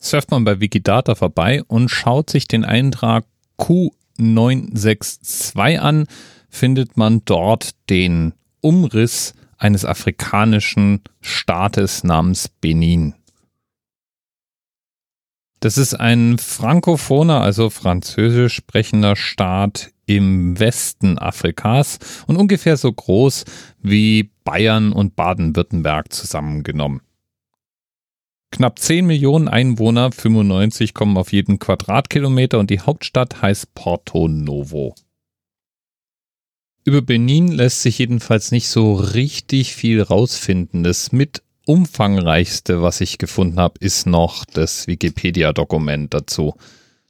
Surft man bei Wikidata vorbei und schaut sich den Eintrag Q962 an, findet man dort den Umriss eines afrikanischen Staates namens Benin. Das ist ein frankophoner, also französisch sprechender Staat im Westen Afrikas und ungefähr so groß wie Bayern und Baden-Württemberg zusammengenommen. Knapp 10 Millionen Einwohner, 95 kommen auf jeden Quadratkilometer und die Hauptstadt heißt Porto Novo. Über Benin lässt sich jedenfalls nicht so richtig viel rausfinden. Das mit umfangreichste, was ich gefunden habe, ist noch das Wikipedia-Dokument dazu.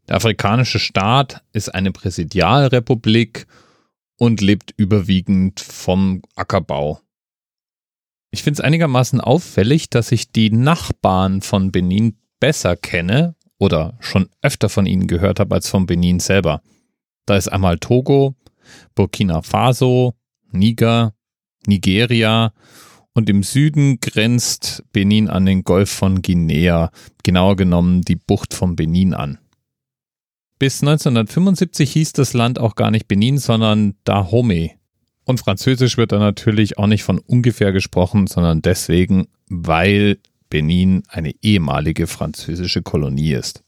Der afrikanische Staat ist eine Präsidialrepublik und lebt überwiegend vom Ackerbau. Ich finde es einigermaßen auffällig, dass ich die Nachbarn von Benin besser kenne oder schon öfter von ihnen gehört habe als von Benin selber. Da ist einmal Togo, Burkina Faso, Niger, Nigeria und im Süden grenzt Benin an den Golf von Guinea, genauer genommen die Bucht von Benin an. Bis 1975 hieß das Land auch gar nicht Benin, sondern Dahomey. Und Französisch wird da natürlich auch nicht von ungefähr gesprochen, sondern deswegen, weil Benin eine ehemalige französische Kolonie ist.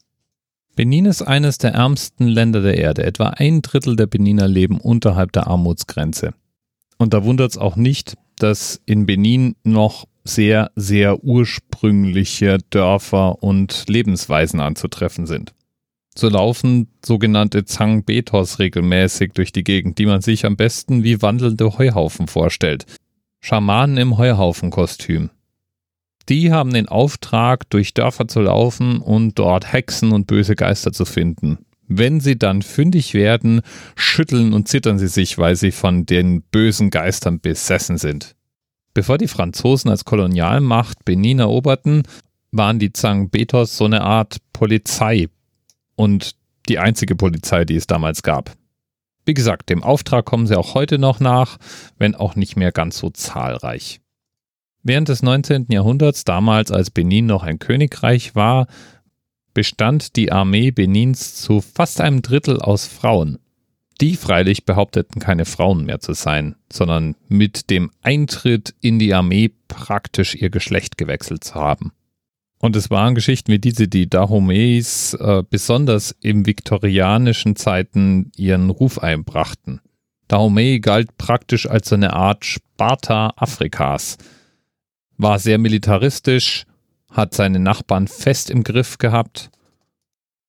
Benin ist eines der ärmsten Länder der Erde. Etwa ein Drittel der Beniner leben unterhalb der Armutsgrenze. Und da wundert es auch nicht, dass in Benin noch sehr, sehr ursprüngliche Dörfer und Lebensweisen anzutreffen sind. So laufen sogenannte Zangbetos regelmäßig durch die Gegend, die man sich am besten wie wandelnde Heuhaufen vorstellt. Schamanen im Heuhaufenkostüm. Die haben den Auftrag, durch Dörfer zu laufen und dort Hexen und böse Geister zu finden. Wenn sie dann fündig werden, schütteln und zittern sie sich, weil sie von den bösen Geistern besessen sind. Bevor die Franzosen als Kolonialmacht Benin eroberten, waren die Zangbetos so eine Art Polizei und die einzige Polizei, die es damals gab. Wie gesagt, dem Auftrag kommen sie auch heute noch nach, wenn auch nicht mehr ganz so zahlreich. Während des 19. Jahrhunderts, damals als Benin noch ein Königreich war, bestand die Armee Benins zu fast einem Drittel aus Frauen. Die freilich behaupteten keine Frauen mehr zu sein, sondern mit dem Eintritt in die Armee praktisch ihr Geschlecht gewechselt zu haben. Und es waren Geschichten wie diese, die Dahomeys äh, besonders im viktorianischen Zeiten ihren Ruf einbrachten. Dahomey galt praktisch als so eine Art Sparta Afrikas, war sehr militaristisch, hat seine Nachbarn fest im Griff gehabt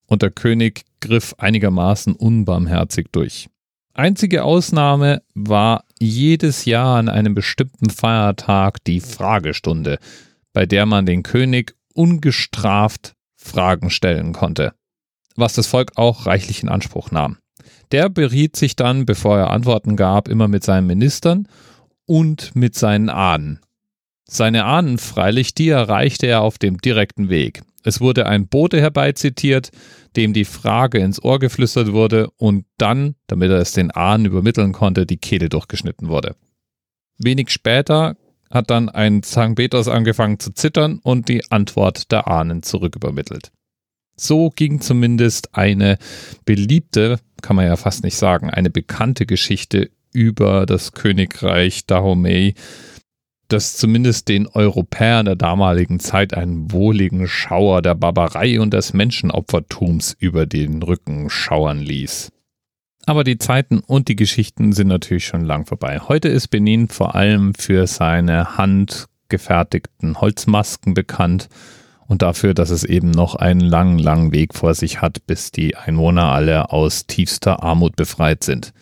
und der König griff einigermaßen unbarmherzig durch. Einzige Ausnahme war jedes Jahr an einem bestimmten Feiertag die Fragestunde, bei der man den König ungestraft Fragen stellen konnte, was das Volk auch reichlich in Anspruch nahm. Der beriet sich dann, bevor er Antworten gab, immer mit seinen Ministern und mit seinen Ahnen. Seine Ahnen freilich, die erreichte er auf dem direkten Weg. Es wurde ein Bote herbeizitiert, dem die Frage ins Ohr geflüstert wurde und dann, damit er es den Ahnen übermitteln konnte, die Kehle durchgeschnitten wurde. Wenig später hat dann ein. Peters angefangen zu zittern und die Antwort der Ahnen zurückübermittelt. So ging zumindest eine beliebte, kann man ja fast nicht sagen, eine bekannte Geschichte über das Königreich Dahomey das zumindest den Europäern der damaligen Zeit einen wohligen Schauer der Barbarei und des Menschenopfertums über den Rücken schauern ließ. Aber die Zeiten und die Geschichten sind natürlich schon lang vorbei. Heute ist Benin vor allem für seine handgefertigten Holzmasken bekannt und dafür, dass es eben noch einen langen, langen Weg vor sich hat, bis die Einwohner alle aus tiefster Armut befreit sind.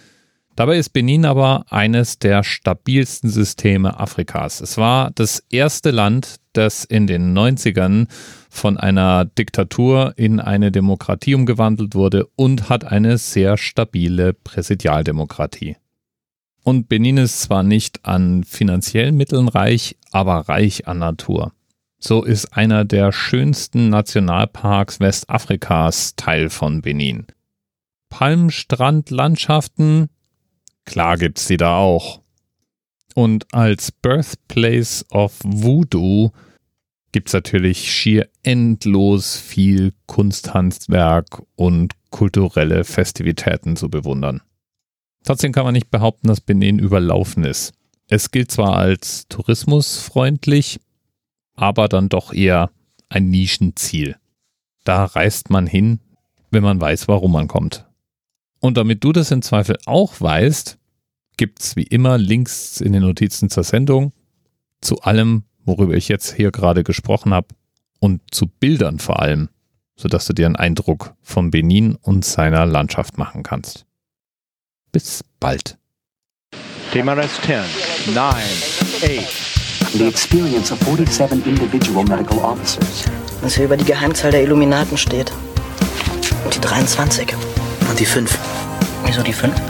Dabei ist Benin aber eines der stabilsten Systeme Afrikas. Es war das erste Land, das in den 90ern von einer Diktatur in eine Demokratie umgewandelt wurde und hat eine sehr stabile Präsidialdemokratie. Und Benin ist zwar nicht an finanziellen Mitteln reich, aber reich an Natur. So ist einer der schönsten Nationalparks Westafrikas Teil von Benin. Palmstrandlandschaften, Klar gibt's die da auch. Und als Birthplace of Voodoo gibt es natürlich schier endlos viel Kunsthandwerk und kulturelle Festivitäten zu bewundern. Trotzdem kann man nicht behaupten, dass Benin überlaufen ist. Es gilt zwar als tourismusfreundlich, aber dann doch eher ein Nischenziel. Da reist man hin, wenn man weiß, warum man kommt. Und damit du das im Zweifel auch weißt, gibt's wie immer Links in den Notizen zur Sendung zu allem, worüber ich jetzt hier gerade gesprochen habe und zu Bildern vor allem, sodass du dir einen Eindruck von Benin und seiner Landschaft machen kannst. Bis bald. TMRS 10, 9, 8. The experience of 47 individual medical officers. Was hier über die Geheimzahl der Illuminaten steht. Und die 23. Und die 5. Wieso die 5?